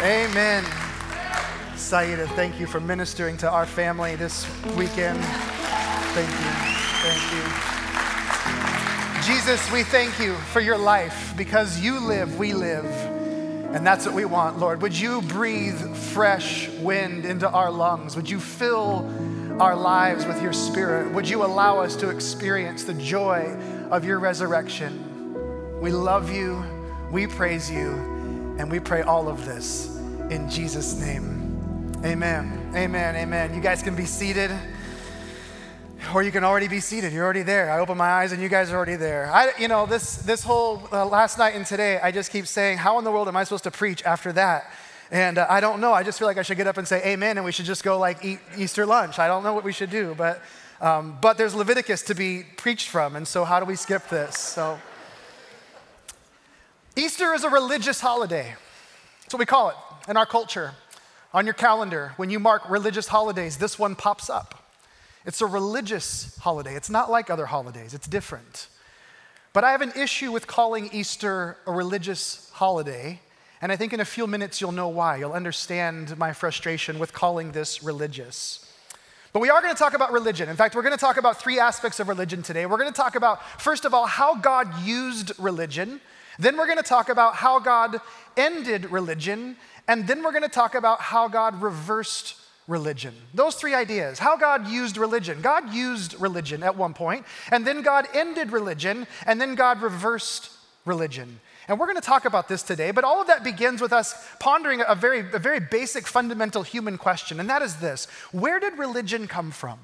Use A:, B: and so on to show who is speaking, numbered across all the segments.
A: Amen. Saida, thank you for ministering to our family this weekend. Thank you. Thank you. Jesus, we thank you for your life because you live, we live. And that's what we want, Lord. Would you breathe fresh wind into our lungs? Would you fill our lives with your spirit? Would you allow us to experience the joy of your resurrection? We love you, we praise you, and we pray all of this in Jesus' name. Amen. Amen. Amen. You guys can be seated. Or you can already be seated. You're already there. I open my eyes and you guys are already there. I, you know, this, this whole uh, last night and today, I just keep saying, how in the world am I supposed to preach after that? And uh, I don't know. I just feel like I should get up and say amen and we should just go like eat Easter lunch. I don't know what we should do, but, um, but there's Leviticus to be preached from. And so, how do we skip this? So, Easter is a religious holiday. That's what we call it in our culture. On your calendar, when you mark religious holidays, this one pops up. It's a religious holiday. It's not like other holidays, it's different. But I have an issue with calling Easter a religious holiday and I think in a few minutes you'll know why. You'll understand my frustration with calling this religious. But we are going to talk about religion. In fact, we're going to talk about three aspects of religion today. We're going to talk about, first of all, how God used religion. Then we're going to talk about how God ended religion. And then we're going to talk about how God reversed religion. Those three ideas. How God used religion. God used religion at one point, and then God ended religion, and then God reversed religion. And we're going to talk about this today, but all of that begins with us pondering a very, a very basic, fundamental human question, and that is this Where did religion come from?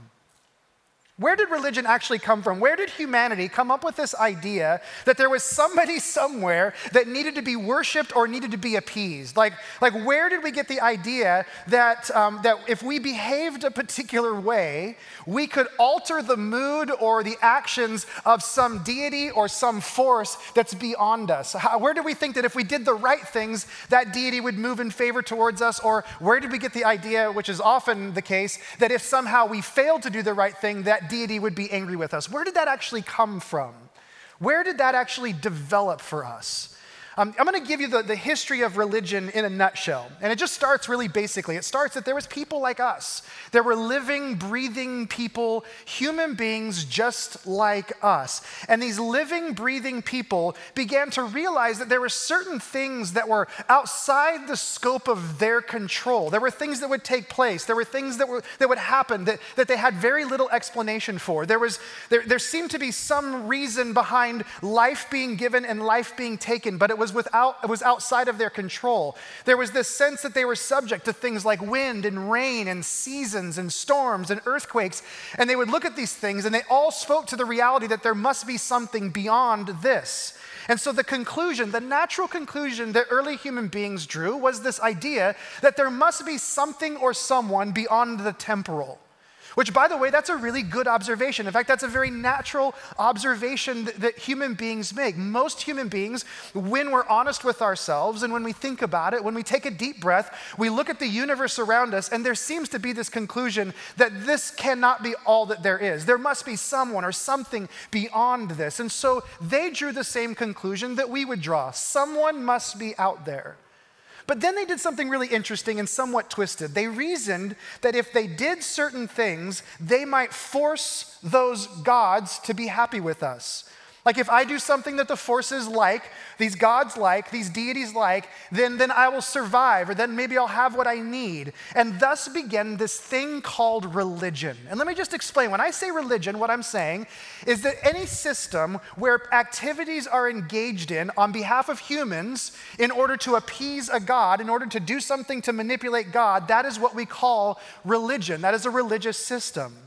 A: Where did religion actually come from? Where did humanity come up with this idea that there was somebody somewhere that needed to be worshiped or needed to be appeased? Like, like where did we get the idea that, um, that if we behaved a particular way, we could alter the mood or the actions of some deity or some force that's beyond us? How, where did we think that if we did the right things, that deity would move in favor towards us? Or where did we get the idea, which is often the case, that if somehow we failed to do the right thing, that deity would be angry with us. Where did that actually come from? Where did that actually develop for us? Um, I'm going to give you the, the history of religion in a nutshell. And it just starts really basically. It starts that there was people like us. There were living, breathing people, human beings just like us. And these living, breathing people began to realize that there were certain things that were outside the scope of their control. There were things that would take place. There were things that, were, that would happen that, that they had very little explanation for. There, was, there, there seemed to be some reason behind life being given and life being taken, but it was was, without, was outside of their control. There was this sense that they were subject to things like wind and rain and seasons and storms and earthquakes. And they would look at these things and they all spoke to the reality that there must be something beyond this. And so, the conclusion, the natural conclusion that early human beings drew was this idea that there must be something or someone beyond the temporal. Which, by the way, that's a really good observation. In fact, that's a very natural observation that, that, human beings make. Most human beings, when we're honest with ourselves and when we think about it, when we take a deep breath, we look at the universe around us, and there seems to be this conclusion that this cannot be all that there is. There must be someone or something beyond this. And so they drew the same conclusion that we would draw someone must be out there. But then they did something really interesting and somewhat twisted. They reasoned that if they did certain things, they might force those gods to be happy with us. Like if I do something that the forces like, these gods like, these deities like, then, then I will survive, or then maybe I'll have what I need. And thus began this thing called religion. And let me just explain. When I say religion, what I'm saying is that any system where activities are engaged in on behalf of humans in order to appease a god, in order to do something to manipulate God, that is what we call religion. That is a religious system.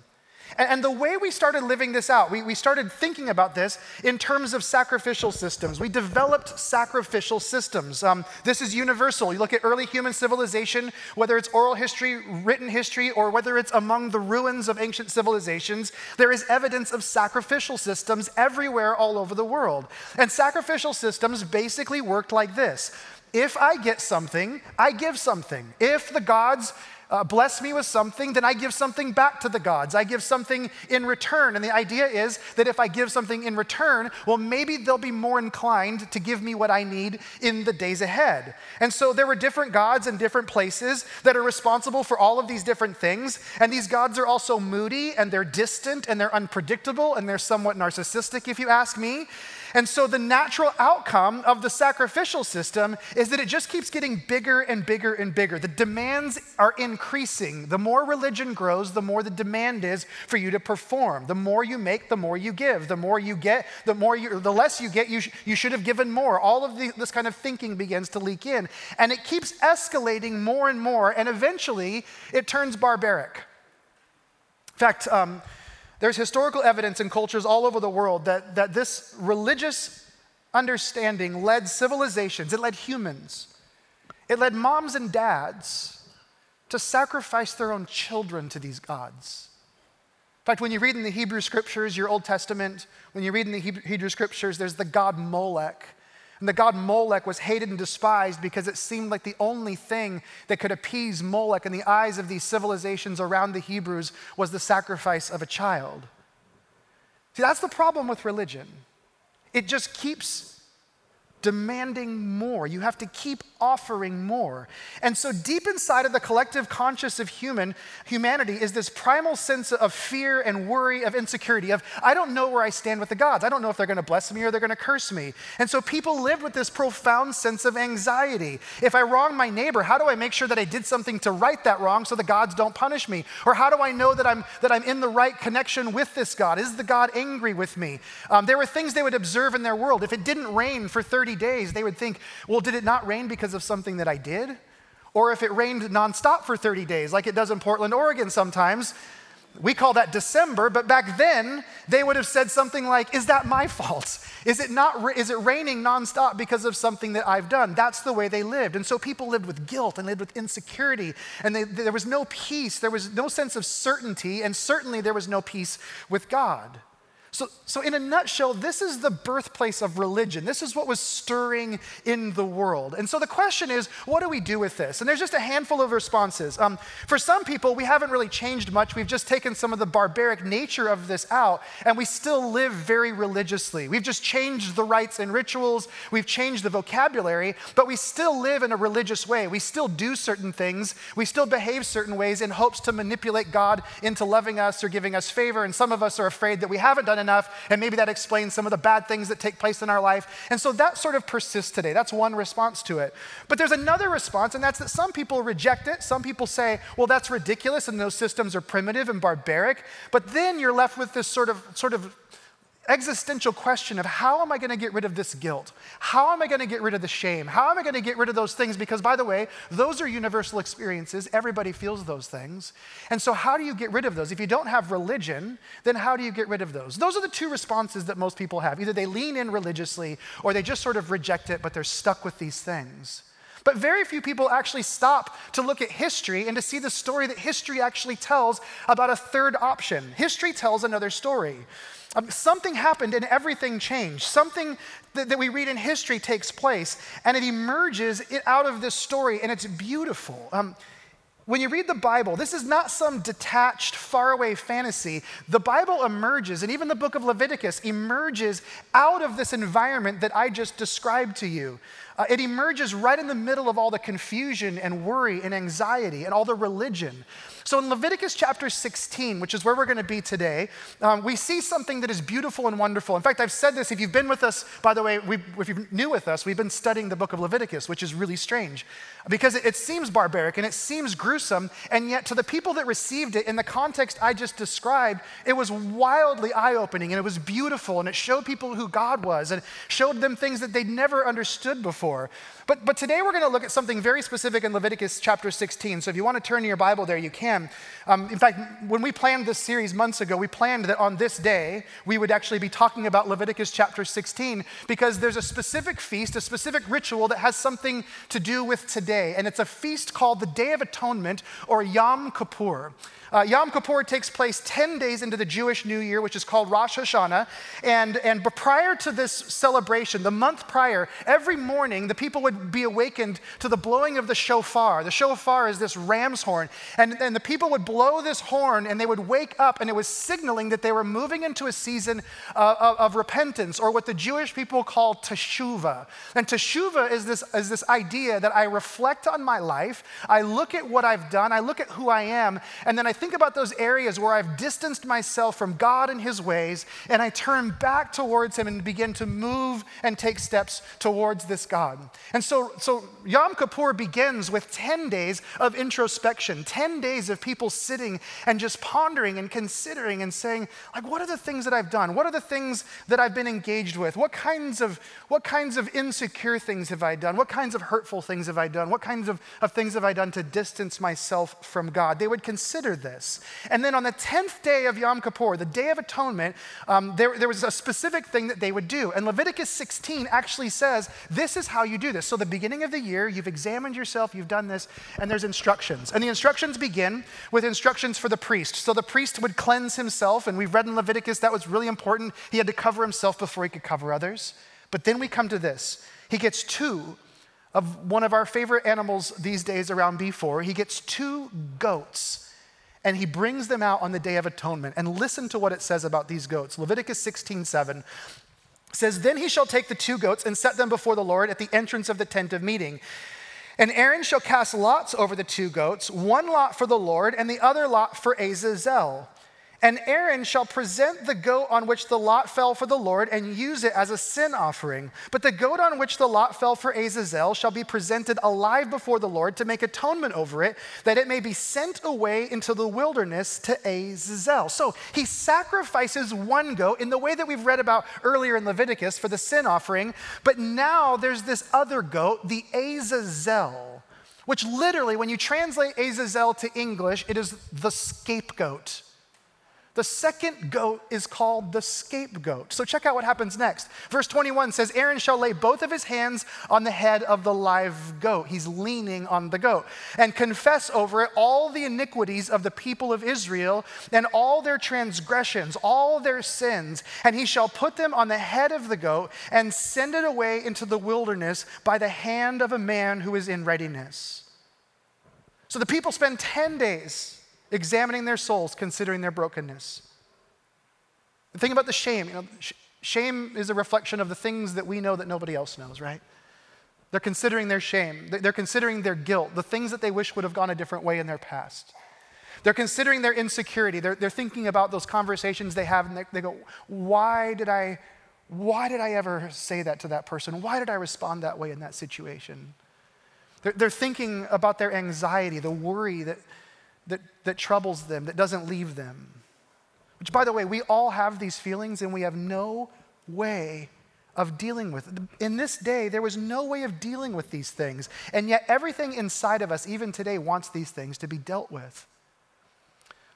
A: And, the way we started living this out, we, we started thinking about this in terms of sacrificial systems. We developed sacrificial systems. Um, this is universal. You look at early human civilization, whether it's oral history, written history, or whether it's among the ruins of ancient civilizations, there is evidence of sacrificial systems everywhere all over the world. And sacrificial systems basically worked like this if I get something, I give something. If the gods uh, bless me with something, then I give something back to the gods. I give something in return. And the idea is that if I give something in return, well, maybe they'll be more inclined to give me what I need in the days ahead. And so there were different gods in different places that are responsible for all of these different things. And these gods are also moody and they're distant and they're unpredictable and they're somewhat narcissistic, if you ask me. And so the natural outcome of the sacrificial system is that it just keeps getting bigger and bigger and bigger. The demands are increasing. The more religion grows, the more the demand is for you to perform. The more you make, the more you give. The more you get, the more you, the less you get, you, sh- you should have given more. All of the, this kind of thinking begins to leak in. And it keeps escalating more and more. And eventually, it turns barbaric. In fact, um, there's historical evidence in cultures all over the world that, that this religious understanding led civilizations, it led humans, it led moms and dads to sacrifice their own children to these gods. In fact, when you read in the Hebrew scriptures, your Old Testament, when you read in the Hebrew scriptures, there's the god Molech and the god Molech was hated and despised because it seemed like the only thing that could appease Molech in the eyes of these civilizations around the Hebrews was the sacrifice of a child. See, that's the problem with religion. It just keeps demanding more. You have to keep offering more. And so deep inside of the collective conscious of human humanity is this primal sense of fear and worry of insecurity of I don't know where I stand with the gods. I don't know if they're going to bless me or they're going to curse me. And so people live with this profound sense of anxiety. If I wrong my neighbor, how do I make sure that I did something to right that wrong so the gods don't punish me? Or how do I know that I'm that I'm in the right connection with this God? Is the God angry with me? Um, there were things they would observe in their world. If it didn't rain for 30 days, they would think, well, did it not rain because of something that I did? Or if it rained nonstop for 30 days, like it does in Portland, Oregon sometimes, we call that December, but back then they would have said something like, Is that my fault? Is it, not, is it raining nonstop because of something that I've done? That's the way they lived. And so people lived with guilt and lived with insecurity, and they, there was no peace, there was no sense of certainty, and certainly there was no peace with God. So, so, in a nutshell, this is the birthplace of religion. This is what was stirring in the world. And so the question is, what do we do with this? And there's just a handful of responses. Um, for some people, we haven't really changed much. We've just taken some of the barbaric nature of this out, and we still live very religiously. We've just changed the rites and rituals, we've changed the vocabulary, but we still live in a religious way. We still do certain things, we still behave certain ways in hopes to manipulate God into loving us or giving us favor. And some of us are afraid that we haven't done enough, and maybe that explains some of the bad things that take place in our life. And so that sort of persists today. That's one response to it. But there's another response, and that's that some people reject it. Some people say, well, that's ridiculous, and those systems are primitive and barbaric. But then you're left with this sort of, sort of existential question of how am I going to get rid of this guilt? How am I going to get rid of the shame? How am I going to get rid of those things? Because, by the way, those are universal experiences. Everybody feels those things. And so, how do you get rid of those? If you don't have religion, then how do you get rid of those? Those are the two responses that most people have. Either they lean in religiously or they just sort of reject it, but they're stuck with these things. But very few people actually stop to look at history and to see the story that history actually tells about a third option. History tells another story. Um, something happened and everything changed. Something that, that, we read in history takes place and it emerges it, out of this story and it's beautiful. Um, when you read the Bible, this is not some detached, faraway fantasy. The Bible emerges, and even the book of Leviticus emerges out of this environment that I just described to you. Uh, it emerges right in the middle of all the confusion and worry and anxiety and all the religion. So in Leviticus chapter 16, which is where we're going to be today, um, we see something that is beautiful and wonderful. In fact, I've said this, if you've been with us, by the way, we, if you're new with us, we've been studying the book of Leviticus, which is really strange because it, it seems barbaric and it seems gruesome, and yet to the people that received it in the context I just described, it was wildly eye opening and it was beautiful and it showed people who God was and showed them things that they'd never understood before. But, but today we're going to look at something very specific in Leviticus chapter 16. So if you want to turn your Bible there, you can. Um, in fact, when we planned this series months ago, we planned that on this day we would actually be talking about Leviticus chapter 16 because there's a specific feast, a specific ritual that has something to do with today. And it's a feast called the Day of Atonement Atonement, or Yom Kippur. Uh, Yom Kippur takes place 10 days into the Jewish New Year, which is called Rosh Hashanah. And, and prior to this celebration, the month prior, every morning the people would be awakened to the blowing of the shofar. The shofar is this ram's horn. And, and the people would blow this horn and they would wake up, and it was signaling that they were moving into a season uh, of, of, repentance, or what the Jewish people call teshuvah. And teshuvah is this, is this idea that I reflect on my life, I look at what I've done, I look at who I am, and then I think about those areas where I've distanced myself from God and His ways, and I turn back towards Him and begin to move and take steps towards this God. And so, so Yom Kippur begins with 10 days of introspection, 10 days of people sitting and just pondering and considering and saying, like, what are the things that I've done? What are the things that I've been engaged with? What kinds of, what kinds of insecure things have I done? What kinds of hurtful things have I done? What kinds of, of things have I done to distance myself from God? They would consider this. And then on the 10th day of Yom Kippur, the Day of Atonement, um, there, there was a specific thing that they would do. And Leviticus 16 actually says, this is how you do this. So, the beginning of the year, you've examined yourself, you've done this, and there's instructions. And the instructions begin with instructions for the priest. So, the priest would cleanse himself, and we've read in Leviticus that was really important. He had to cover himself before he could cover others. But then we come to this. He gets two of one of our favorite animals these days around B4. He gets two goats and he brings them out on the Day of Atonement. And listen to what it says about these goats. Leviticus 16 7 says, Then he shall take the two goats and set them before the Lord at the entrance of the tent of meeting. And Aaron shall cast lots over the two goats, one lot for the Lord and the other lot for Azazel. And Aaron shall present the goat on which the lot fell for the Lord and use it as a sin offering. But the goat on which the lot fell for Azazel shall be presented alive before the Lord to make atonement over it, that it may be sent away into the wilderness to Azazel. So he sacrifices one goat in the way that we've read about earlier in Leviticus for the sin offering. But now there's this other goat, the Azazel, which literally, when you translate Azazel to English, it is the scapegoat. The second goat is called the scapegoat. So check out what happens next. Verse 21 says, Aaron shall lay both of his hands on the head of the live goat. He's leaning on the goat. And confess over it all the iniquities of the people of Israel and all their transgressions, all their sins. And he shall put them on the head of the goat and send it away into the wilderness by the hand of a man who is in readiness. So the people spend 10 days examining their souls, considering their brokenness. The thing about the shame, you know, sh- shame is a reflection of the things that we know that nobody else knows, right? They're considering their shame. They're considering their guilt, the things that they wish would have gone a different way in their past. They're considering their insecurity. They're, they're thinking about those conversations they have, and they, they go, Why did I? Why did I ever say that to that person? Why did I respond that way in that situation? They're, they're thinking about their anxiety, the worry that, that, that troubles them, that doesn't leave them. Which, by the way, we all have these feelings and we have no way of dealing with it. In this day, there was no way of dealing with these things. And yet, everything inside of us, even today, wants these things to be dealt with.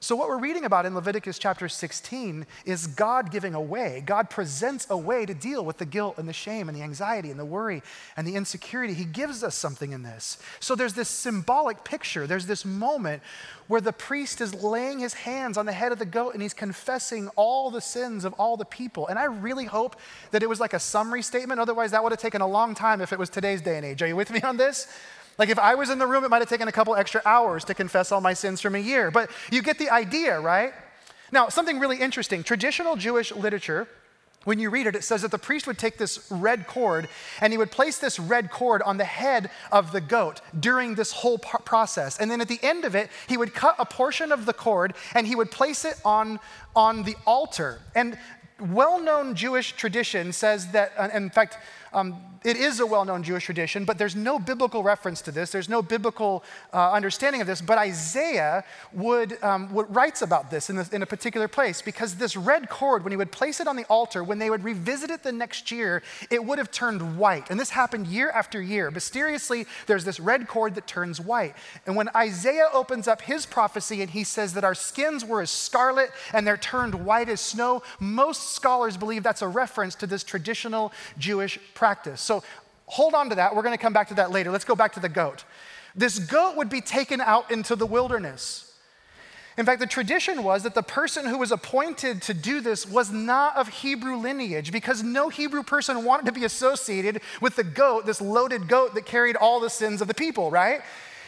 A: So, what we're reading about in Leviticus chapter 16 is God giving a way. God presents a way to deal with the guilt and the shame and the anxiety and the worry and the insecurity. He gives us something in this. So, there's this symbolic picture. There's this moment where the priest is laying his hands on the head of the goat and he's confessing all the sins of all the people. And I really hope that it was like a summary statement. Otherwise, that would have taken a long time if it was today's day and age. Are you with me on this? Like if I was in the room, it might have taken a couple extra hours to confess all my sins from a year. But you get the idea, right? Now, something really interesting traditional Jewish literature when you read it, it says that the priest would take this red cord and he would place this red cord on the head of the goat during this whole process. And then at the end of it, he would cut a portion of the cord and he would place it on, on the altar. And well known Jewish tradition says that, uh, in fact, um, it is a well known Jewish tradition, but there's no biblical reference to this. There's no biblical uh, understanding of this. But Isaiah would, um, would writes about this in, in, a particular place because this red cord, when he would place it on the altar, when they would revisit it the next year, it would have turned white. And this happened year after year. Mysteriously, there's this red cord that turns white. And when Isaiah opens up his prophecy and he says that our skins were as scarlet and they're turned white as snow, most scholars believe that's a reference to this traditional Jewish practice. So hold on to that. We're going to come back to that later. Let's go back to the goat. this goat would be taken out into the wilderness. In fact, the tradition was that the person who was appointed to do this was not of Hebrew lineage because no Hebrew person wanted to be associated with the goat, this loaded goat that carried all the sins of the people, right?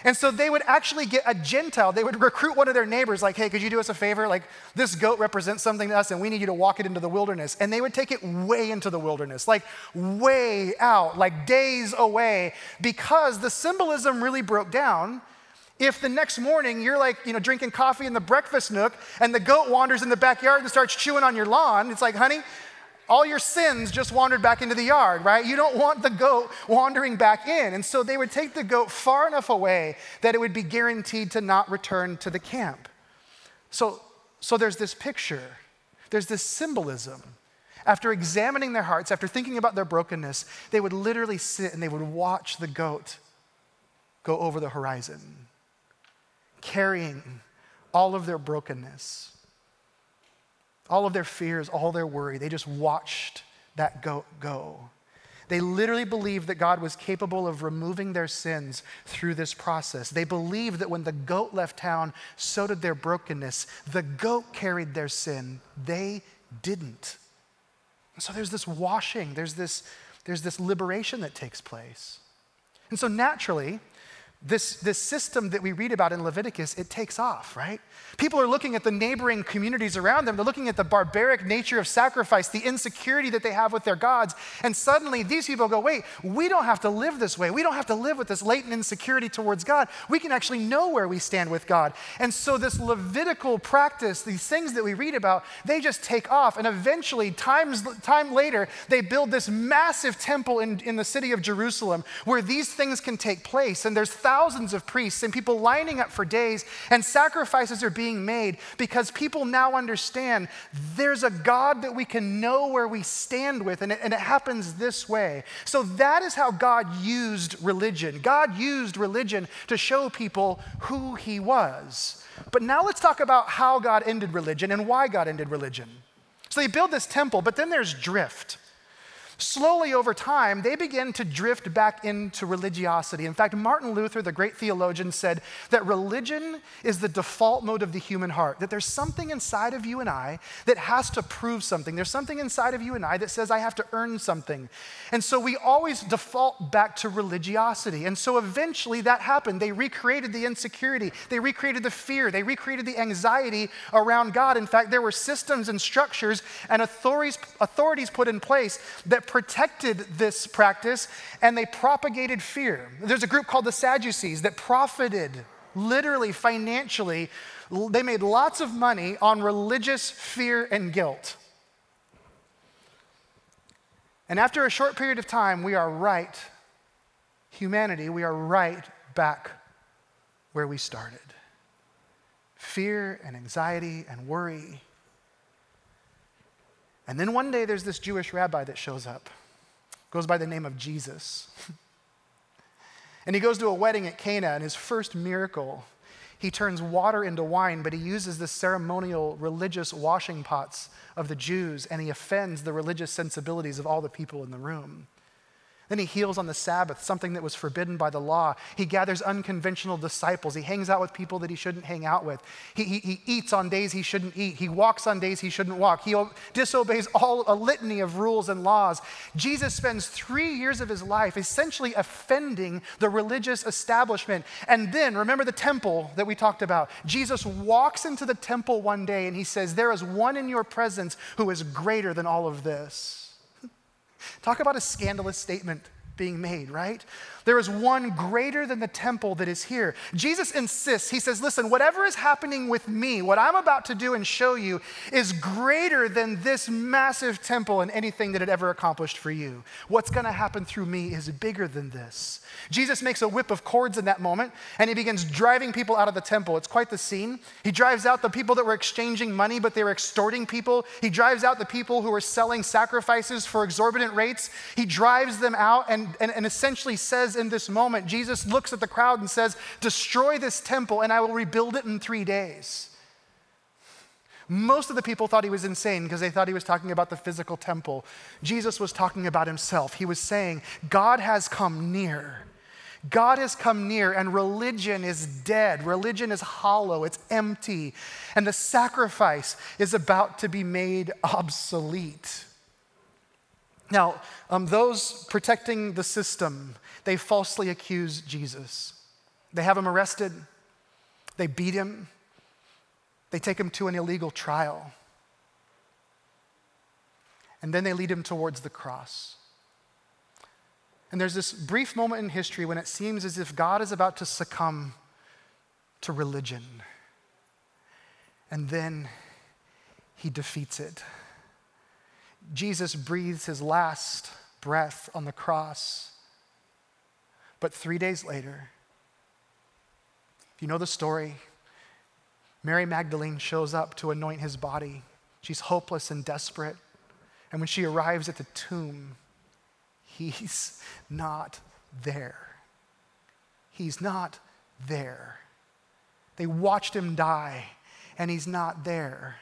A: And so they would actually get a Gentile. They would recruit one of their neighbors, like, hey, could you do us a favor? Like, this goat represents something to us, and we need you to walk it into the wilderness. And they would take it way into the wilderness, like way out, like days away, because the symbolism really broke down if the next morning you're like, you know, drinking coffee in the breakfast nook and the goat wanders in the backyard and starts chewing on your lawn, it's like, honey, all your sins just wandered back into the yard, right? You don't want the goat wandering back in. And so they would take the goat far enough away that it would be guaranteed to not return to the camp. So, so there's this picture, there's this symbolism. After examining their hearts, after thinking about their brokenness, they would literally sit and they would watch the goat go over the horizon carrying all of their brokenness, all of their fears, all their worry. They just watched that goat go. They literally believed that God was capable of removing their sins through this process. They believed that when the goat left town, so did their brokenness. The goat carried their sin, they didn't. And so there's this washing, there's this, there's this liberation that takes place. And so naturally, this, this system that we read about in Leviticus, it takes off, right? People are looking at the neighboring communities around them. They're looking at the barbaric nature of sacrifice, the insecurity that they have with their gods. And suddenly these people go, wait, we don't have to live this way. We don't have to live with this latent insecurity towards God. We can actually know where we stand with God. And so this Levitical practice, these things that we read about, they just take off. And eventually, times, time later, they build this massive temple in, in the city of Jerusalem where these things can take place. And there's thousands thousands of priests and people lining up for days, and sacrifices are being made because people now understand there's a God that we can know where we stand with, and it, and it happens this way. So that is how God used religion. God used religion to show people who He was. But now let's talk about how God ended religion and why God ended religion. So they build this temple, but then there's drift. Slowly over time, they begin to drift back into religiosity. In fact, Martin Luther, the great theologian, said that religion is the default mode of the human heart, that there's something inside of you and I that has to prove something. There's something inside of you and I that says, I have to earn something. And so we always default back to religiosity. And so eventually that happened. They recreated the insecurity, they recreated the fear, they recreated the anxiety around God. In fact, there were systems and structures and authorities, authorities put in place that protected this practice and they propagated fear. There's a group called the Sadducees that profited literally financially. They made lots of money on religious fear and guilt. And after a short period of time, we are right, humanity, we are right back where we started. Fear and anxiety and worry and then one day there's this Jewish rabbi that shows up, goes by the name of Jesus. and he goes to a wedding at Cana, and his first miracle, he turns water into wine, but he uses the ceremonial religious washing pots of the Jews, and he offends the religious sensibilities of all the people in the room. Then he heals on the Sabbath, something that was forbidden by the law. He gathers unconventional disciples. He hangs out with people that he shouldn't hang out with. He, he, he, eats on days he shouldn't eat. He walks on days he shouldn't walk. He disobeys all a litany of rules and laws. Jesus spends three years of his life essentially offending the religious establishment. And then, remember the temple that we talked about? Jesus walks into the temple one day and he says, There is one in your presence who is greater than all of this. Talk about a scandalous statement being made, right? There is one greater than the temple that is here. Jesus insists, he says, Listen, whatever is happening with me, what I'm about to do and show you, is greater than this massive temple and anything that it ever accomplished for you. What's going to happen through me is bigger than this. Jesus makes a whip of cords in that moment and he begins driving people out of the temple. It's quite the scene. He drives out the people that were exchanging money, but they were extorting people. He drives out the people who were selling sacrifices for exorbitant rates. He drives them out and, and, and essentially says, in this moment, Jesus looks at the crowd and says, Destroy this temple and I will rebuild it in three days. Most of the people thought he was insane because they thought he was talking about the physical temple. Jesus was talking about himself. He was saying, God has come near. God has come near, and religion is dead. Religion is hollow, it's empty, and the sacrifice is about to be made obsolete. Now, um, those protecting the system, they falsely accuse Jesus. They have him arrested, they beat him, they take him to an illegal trial, and then they lead him towards the cross. And there's this brief moment in history when it seems as if God is about to succumb to religion. And then he defeats it. Jesus breathes his last breath on the cross. But three days later, if you know the story, Mary Magdalene shows up to anoint his body. She's hopeless and desperate. And when she arrives at the tomb, he's not there. He's not there. They watched him die, and he's not there.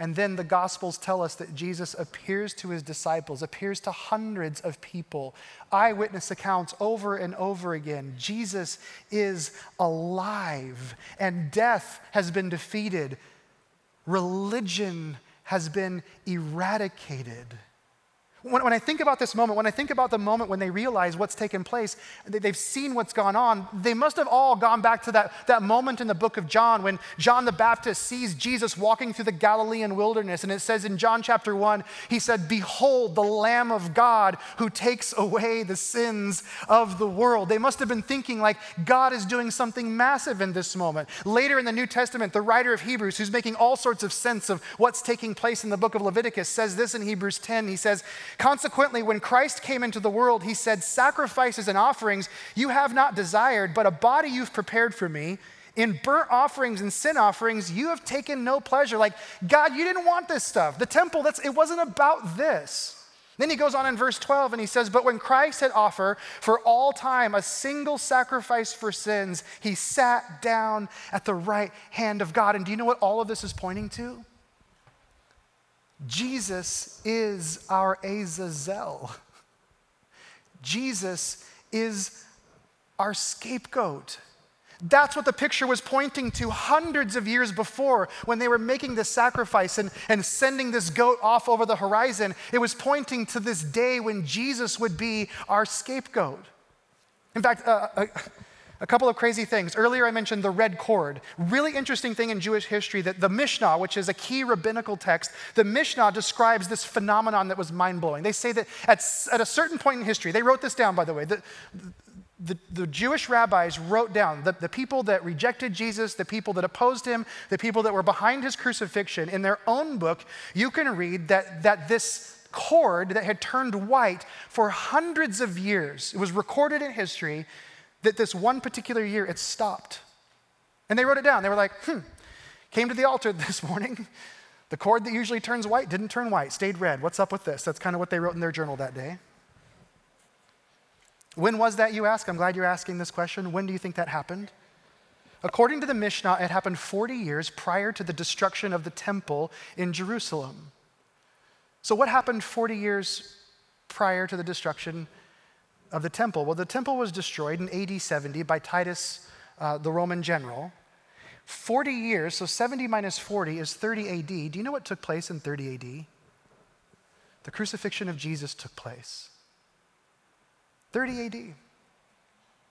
A: And then the Gospels tell us that Jesus appears to his disciples, appears to hundreds of people, eyewitness accounts over and over again. Jesus is alive, and death has been defeated, religion has been eradicated. When, when, I think about this moment, when I think about the moment when they realize what's taken place, they've seen what's gone on, they must have all gone back to that, that moment in the book of John when John the Baptist sees Jesus walking through the Galilean wilderness. And it says in John chapter 1, he said, Behold, the Lamb of God who takes away the sins of the world. They must have been thinking like God is doing something massive in this moment. Later in the New Testament, the writer of Hebrews, who's making all sorts of sense of what's taking place in the book of Leviticus, says this in Hebrews 10. He says, Consequently, when Christ came into the world, he said, Sacrifices and offerings you have not desired, but a body you've prepared for me. In burnt offerings and sin offerings, you have taken no pleasure. Like, God, you didn't want this stuff. The temple, that's, it wasn't about this. Then he goes on in verse 12 and he says, But when Christ had offered for all time a single sacrifice for sins, he sat down at the right hand of God. And do you know what all of this is pointing to? Jesus is our Azazel. Jesus is our scapegoat. That's what the picture was pointing to hundreds of years before when they were making this sacrifice and, and sending this goat off over the horizon. It was pointing to this day when Jesus would be our scapegoat. In fact, uh, uh, a couple of crazy things. Earlier, I mentioned the red cord. Really interesting thing in Jewish history that the Mishnah, which is a key rabbinical text, the Mishnah describes this phenomenon that was mind blowing. They say that at, at a certain point in history, they wrote this down, by the way, the, the, the Jewish rabbis wrote down the, the people that rejected Jesus, the people that opposed him, the people that were behind his crucifixion. In their own book, you can read that, that this cord that had turned white for hundreds of years, it was recorded in history that this one particular year it stopped. And they wrote it down. They were like, hmm, came to the altar this morning. The cord that usually turns white didn't turn white, stayed red. What's up with this? That's kind of what they wrote in their journal that day. When was that, you ask? I'm glad you're asking this question. When do you think that happened? According to the Mishnah, it happened 40 years prior to the destruction of the temple in Jerusalem. So, what happened 40 years prior to the destruction of the temple? Well, the temple was destroyed in AD 70 by Titus, uh, the Roman general. 40 years, so 70 minus 40 is 30 AD. Do you know what took place in 30 AD? The crucifixion of Jesus took place. 30 AD.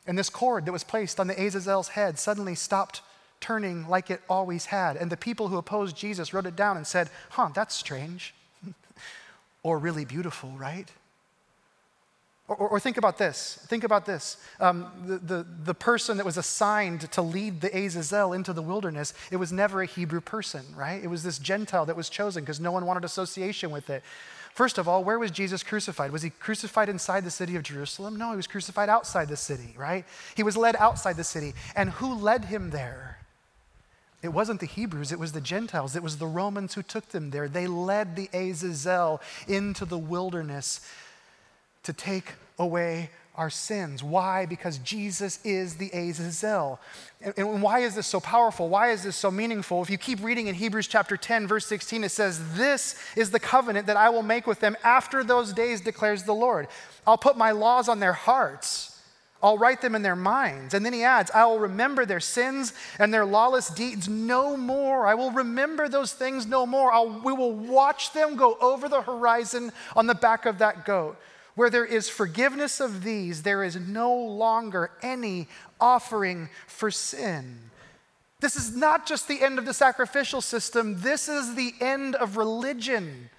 A: And this cord that was placed on the Azazel's head suddenly stopped turning like it always had. And the people who opposed Jesus wrote it down and said, huh, that's strange. or really beautiful, right? Or, or, think about this. Think about this. Um, the, the, the person that was assigned to lead the Azazel into the wilderness, it was never a Hebrew person, right? It was this Gentile that was chosen because no one wanted association with it. First of all, where was Jesus crucified? Was he crucified inside the city of Jerusalem? No, he was crucified outside the city, right? He was led outside the city. And who led him there? It wasn't the Hebrews, it was the Gentiles. It was the Romans who took them there. They led the Azazel into the wilderness to take away our sins. Why? Because Jesus is the Azazel. And why is this so powerful? Why is this so meaningful? If you keep reading in Hebrews chapter 10, verse 16, it says, This is the covenant that I will make with them after those days, declares the Lord. I'll put my laws on their hearts. I'll write them in their minds. And then he adds, I will remember their sins and their lawless deeds no more. I will remember those things no more. I'll, we will watch them go over the horizon on the back of that goat. Where there is forgiveness of these, there is no longer any offering for sin. This is not just the end of the sacrificial system, this is the end of religion.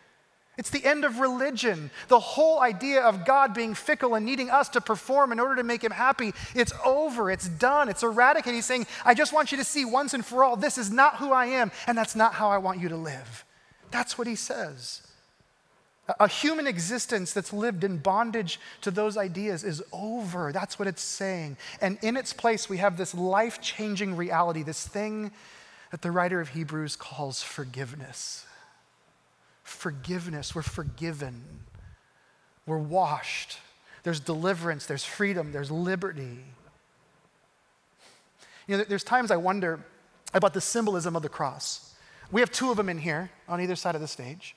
A: It's the end of religion. The whole idea of God being fickle and needing us to perform in order to make him happy, it's over, it's done, it's eradicated. He's saying, I just want you to see once and for all, this is not who I am, and that's not how I want you to live. That's what he says. A human existence that's lived in bondage to those ideas is over. That's what it's saying. And in its place, we have this life changing reality, this thing that the writer of Hebrews calls forgiveness forgiveness. We're forgiven. We're washed. There's deliverance, there's freedom, there's liberty. You know, there's times I wonder about the symbolism of the cross. We have two of them in here on either side of the stage.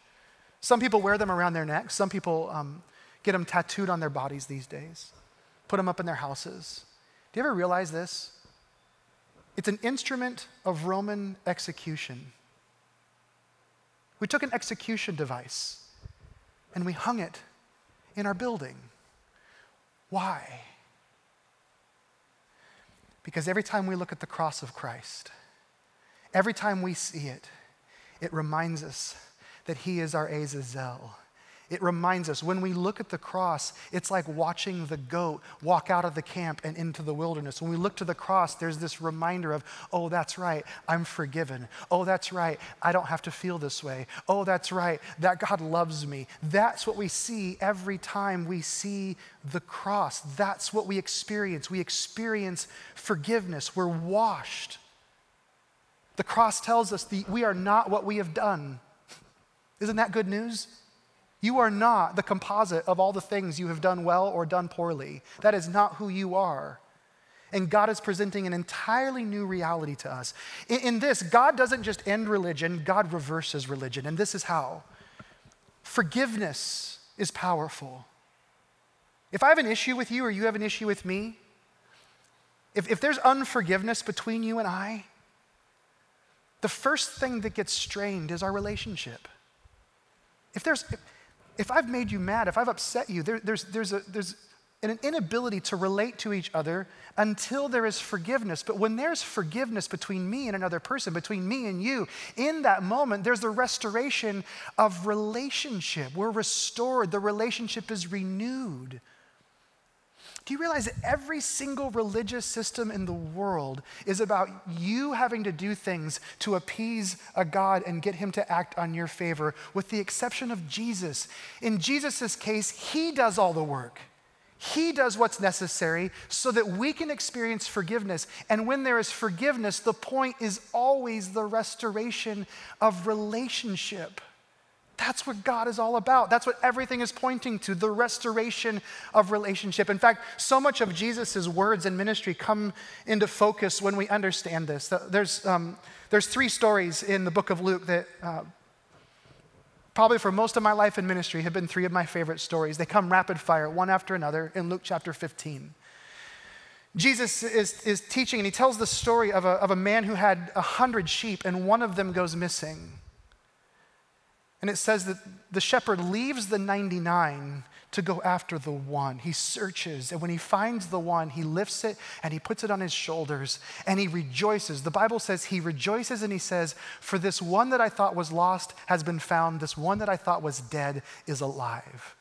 A: Some people wear them around their necks, some people um, get them tattooed on their bodies these days, put them up in their houses. Do you ever realize this? It's an instrument of Roman execution. We took an execution device and we hung it in our building. Why? Because every time we look at the cross of Christ, every time we see it, it reminds us that He is our Azazel, it reminds us when we look at the cross, it's like watching the goat walk out of the camp and into the wilderness. When we look to the cross, there's this reminder of, oh, that's right, I'm forgiven. Oh, that's right, I don't have to feel this way. Oh, that's right, that God loves me. That's what we see every time we see the cross. That's what we experience. We experience forgiveness, we're washed. The cross tells us the, we are not what we have done. Isn't that good news? You are not the composite of all the things you have done well or done poorly. That is not who you are. And God is presenting an entirely new reality to us. In, in, this, God doesn't just end religion, God reverses religion. And this is how forgiveness is powerful. If I have an issue with you or you have an issue with me, if, if there's unforgiveness between you and I, the first thing that gets strained is our relationship. If there's, if I've made you mad, if I've upset you, there, there's, there's, a, there's an inability to relate to each other until there is forgiveness. But when there's forgiveness between me and another person, between me and you, in that moment, there's the restoration of relationship. We're restored, the relationship is renewed. Do you realize that every single religious system in the world is about you having to do things to appease a God and get him to act on your favor, with the exception of Jesus? In Jesus' case, he does all the work. He does what's necessary so that we can experience forgiveness. And when there is forgiveness, the point is always the restoration of relationship. That's what God is all about. That's what everything is pointing to the restoration of relationship. In fact, so much of Jesus' words and ministry come into focus when we understand this. There's, um, there's three stories in the book of Luke that uh, probably for most of my life in ministry have been three of my favorite stories. They come rapid fire, one after another, in Luke chapter 15. Jesus is, is teaching, and he tells the story of a, of a man who had a hundred sheep, and one of them goes missing. And it says that the shepherd leaves the 99 to go after the one. He searches, and when he finds the one, he lifts it and he puts it on his shoulders and he rejoices. The Bible says he rejoices and he says, For this one that I thought was lost has been found, this one that I thought was dead is alive.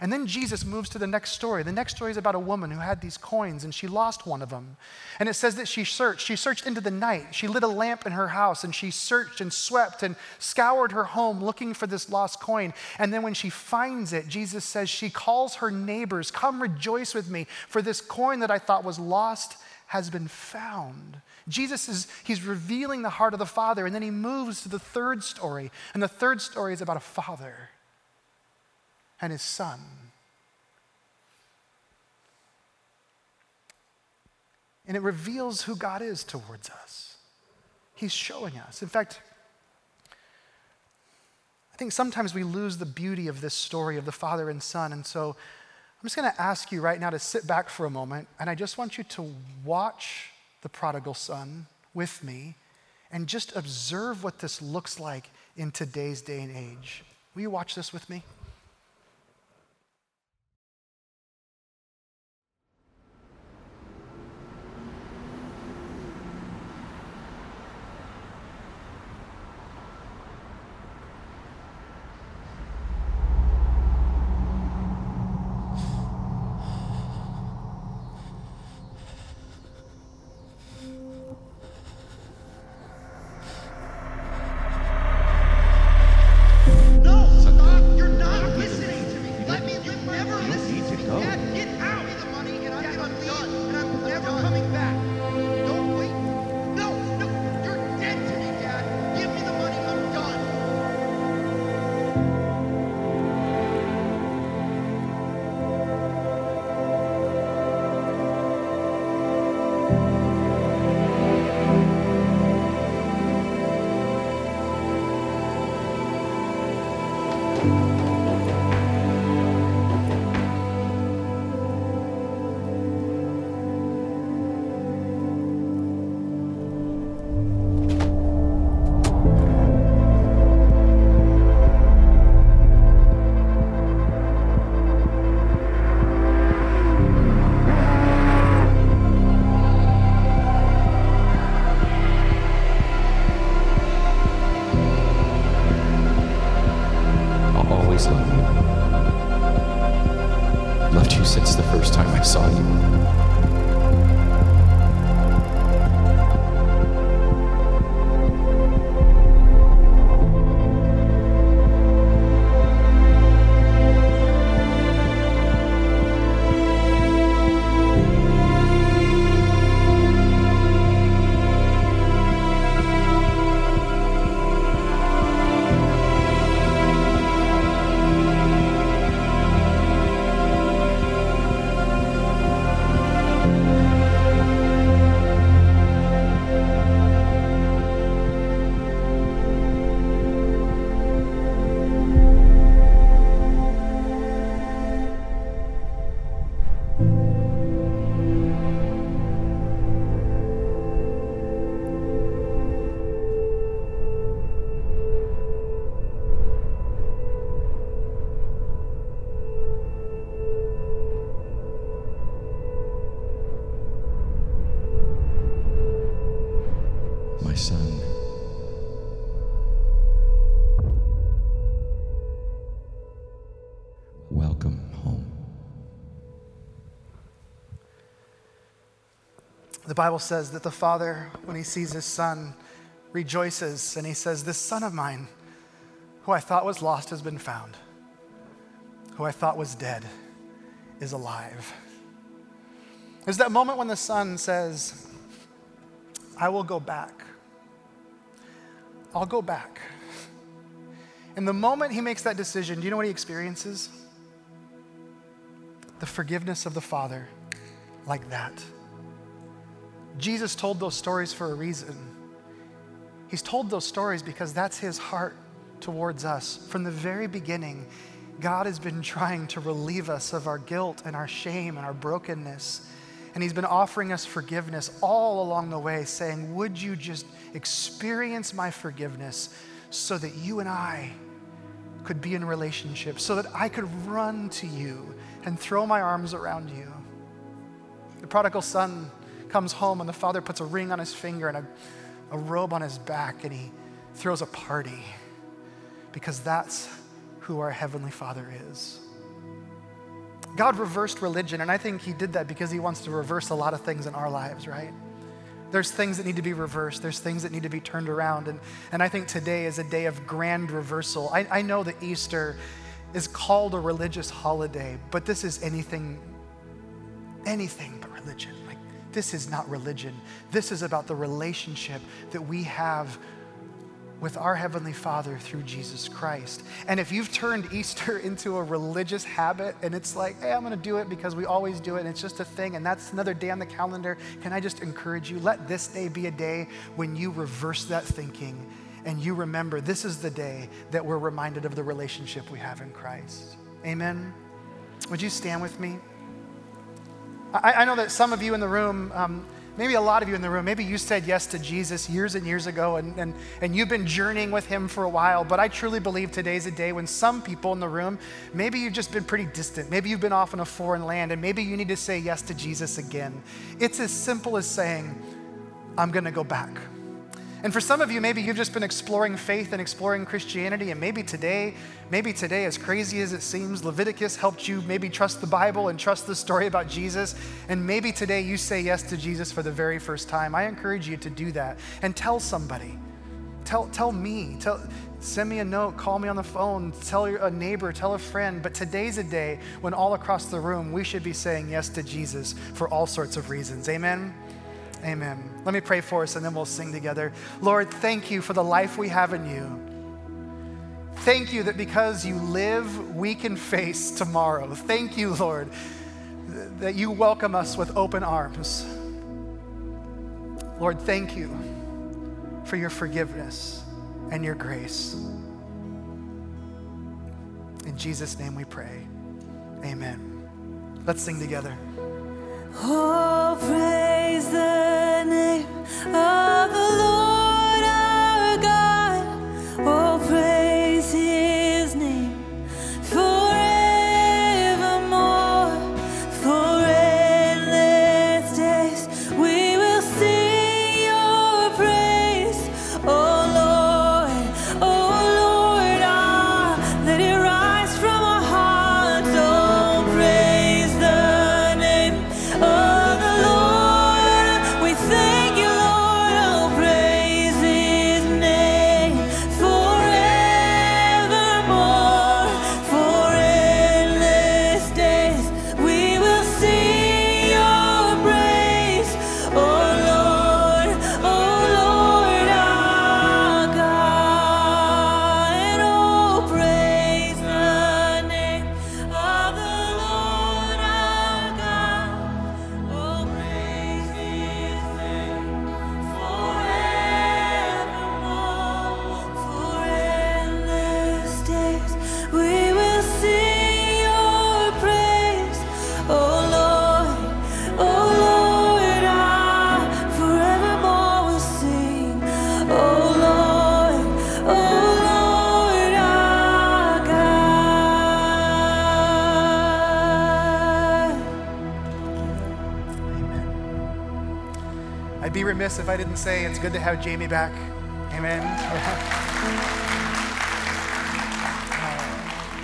A: And then Jesus moves to the next story. The next story is about a woman who had these coins and she lost one of them. And it says that she searched. She searched into the night. She lit a lamp in her house and she searched and swept and scoured her home looking for this lost coin. And then when she finds it, Jesus says she calls her neighbors, Come rejoice with me, for this coin that I thought was lost has been found. Jesus is he's revealing the heart of the Father and then he moves to the third story. And the third story is about a father and his son. And it reveals who God is towards us. He's showing us. In fact, I think sometimes we lose the beauty of this story of the father and son. And so I'm just going to ask you right now to sit back for a moment, and I just want you to watch the prodigal son with me and just observe what this looks like in today's day and age. Will you watch this with me? The Bible says that the father, when he sees his son, rejoices and he says, This son of mine, who I thought was lost, has been found. Who I thought was dead is alive. There's that moment when the son says, I will go back. I'll go back. And the moment he makes that decision, do you know what he experiences? The forgiveness of the Father, like that. Jesus told those stories for a reason. He's told those stories because that's his heart towards us. From the very beginning, God has been trying to relieve us of our guilt and our shame and our brokenness. And he's been offering us forgiveness all along the way, saying, Would you just experience my forgiveness so that you and I could be in relationship, so that I could run to you and throw my arms around you? The prodigal son comes home and the father puts a ring on his finger and a, a robe on his back and he throws a party because that's who our Heavenly Father is. God reversed religion, and I think He did that because He wants to reverse a lot of things in our lives, right? There's things that need to be reversed, there's things that need to be turned around. And, and I think today is a day of grand reversal. I, I know that Easter is called a religious holiday, but this is anything, anything but religion this is not religion. This is about the relationship that we have with our Heavenly Father through Jesus Christ. And if you've turned Easter into a religious habit and it's like, hey, I'm gonna do it because we always do it and it's just a thing and that's another day on the calendar, can I just encourage you? Let this day be a day when you reverse that thinking and you remember this is the day that we're reminded of the relationship we have in Christ. Amen. Would you stand with me? I, I know that some of you in the room, um, maybe a lot of you in the room, maybe you said yes to Jesus years and years ago and, and, and you've been journeying with him for a while. But I truly believe today's a day when some people in the room, maybe you've just been pretty distant. Maybe you've been off in a foreign land and maybe you need to say yes to Jesus again. It's as simple as saying, I'm going to go back. And for some of you, maybe you've just been exploring faith and exploring Christianity, and maybe today, maybe today, as crazy as it seems, Leviticus helped you maybe trust the Bible and trust the story about Jesus. And maybe today you say yes to Jesus for the very first time. I encourage you to do that and tell somebody. Tell, tell me. Tell, send me a note, call me on the phone, tell a neighbor, tell a friend. But today's a day when all across the room we should be saying yes to Jesus for all sorts of reasons. Amen. Amen. Let me pray for us and then we'll sing together. Lord, thank you for the life we have in you. Thank you that because you live, we can face tomorrow. Thank you, Lord, that you welcome us with open arms. Lord, thank you for your forgiveness and your grace. In Jesus' name we pray. Amen. Let's sing together.
B: Oh, praise the name of
A: If I didn't say it's good to have Jamie back. Amen.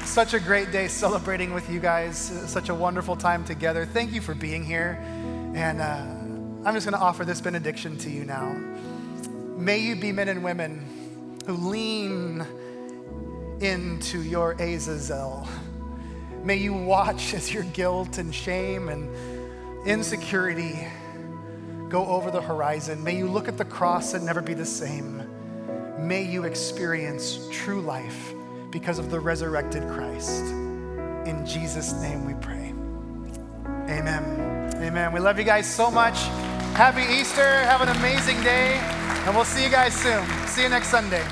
A: Such a great day celebrating with you guys. Such a wonderful time together. Thank you for being here. And uh, I'm just going to offer this benediction to you now. May you be men and women who lean into your Azazel. May you watch as your guilt and shame and insecurity go over the horizon. May you look at the cross and never be the same. May you experience true life because of the resurrected Christ. In Jesus' name we pray. Amen. Amen. We love you guys so much. Happy Easter. Have an amazing day. And we'll see you guys soon. See you next Sunday.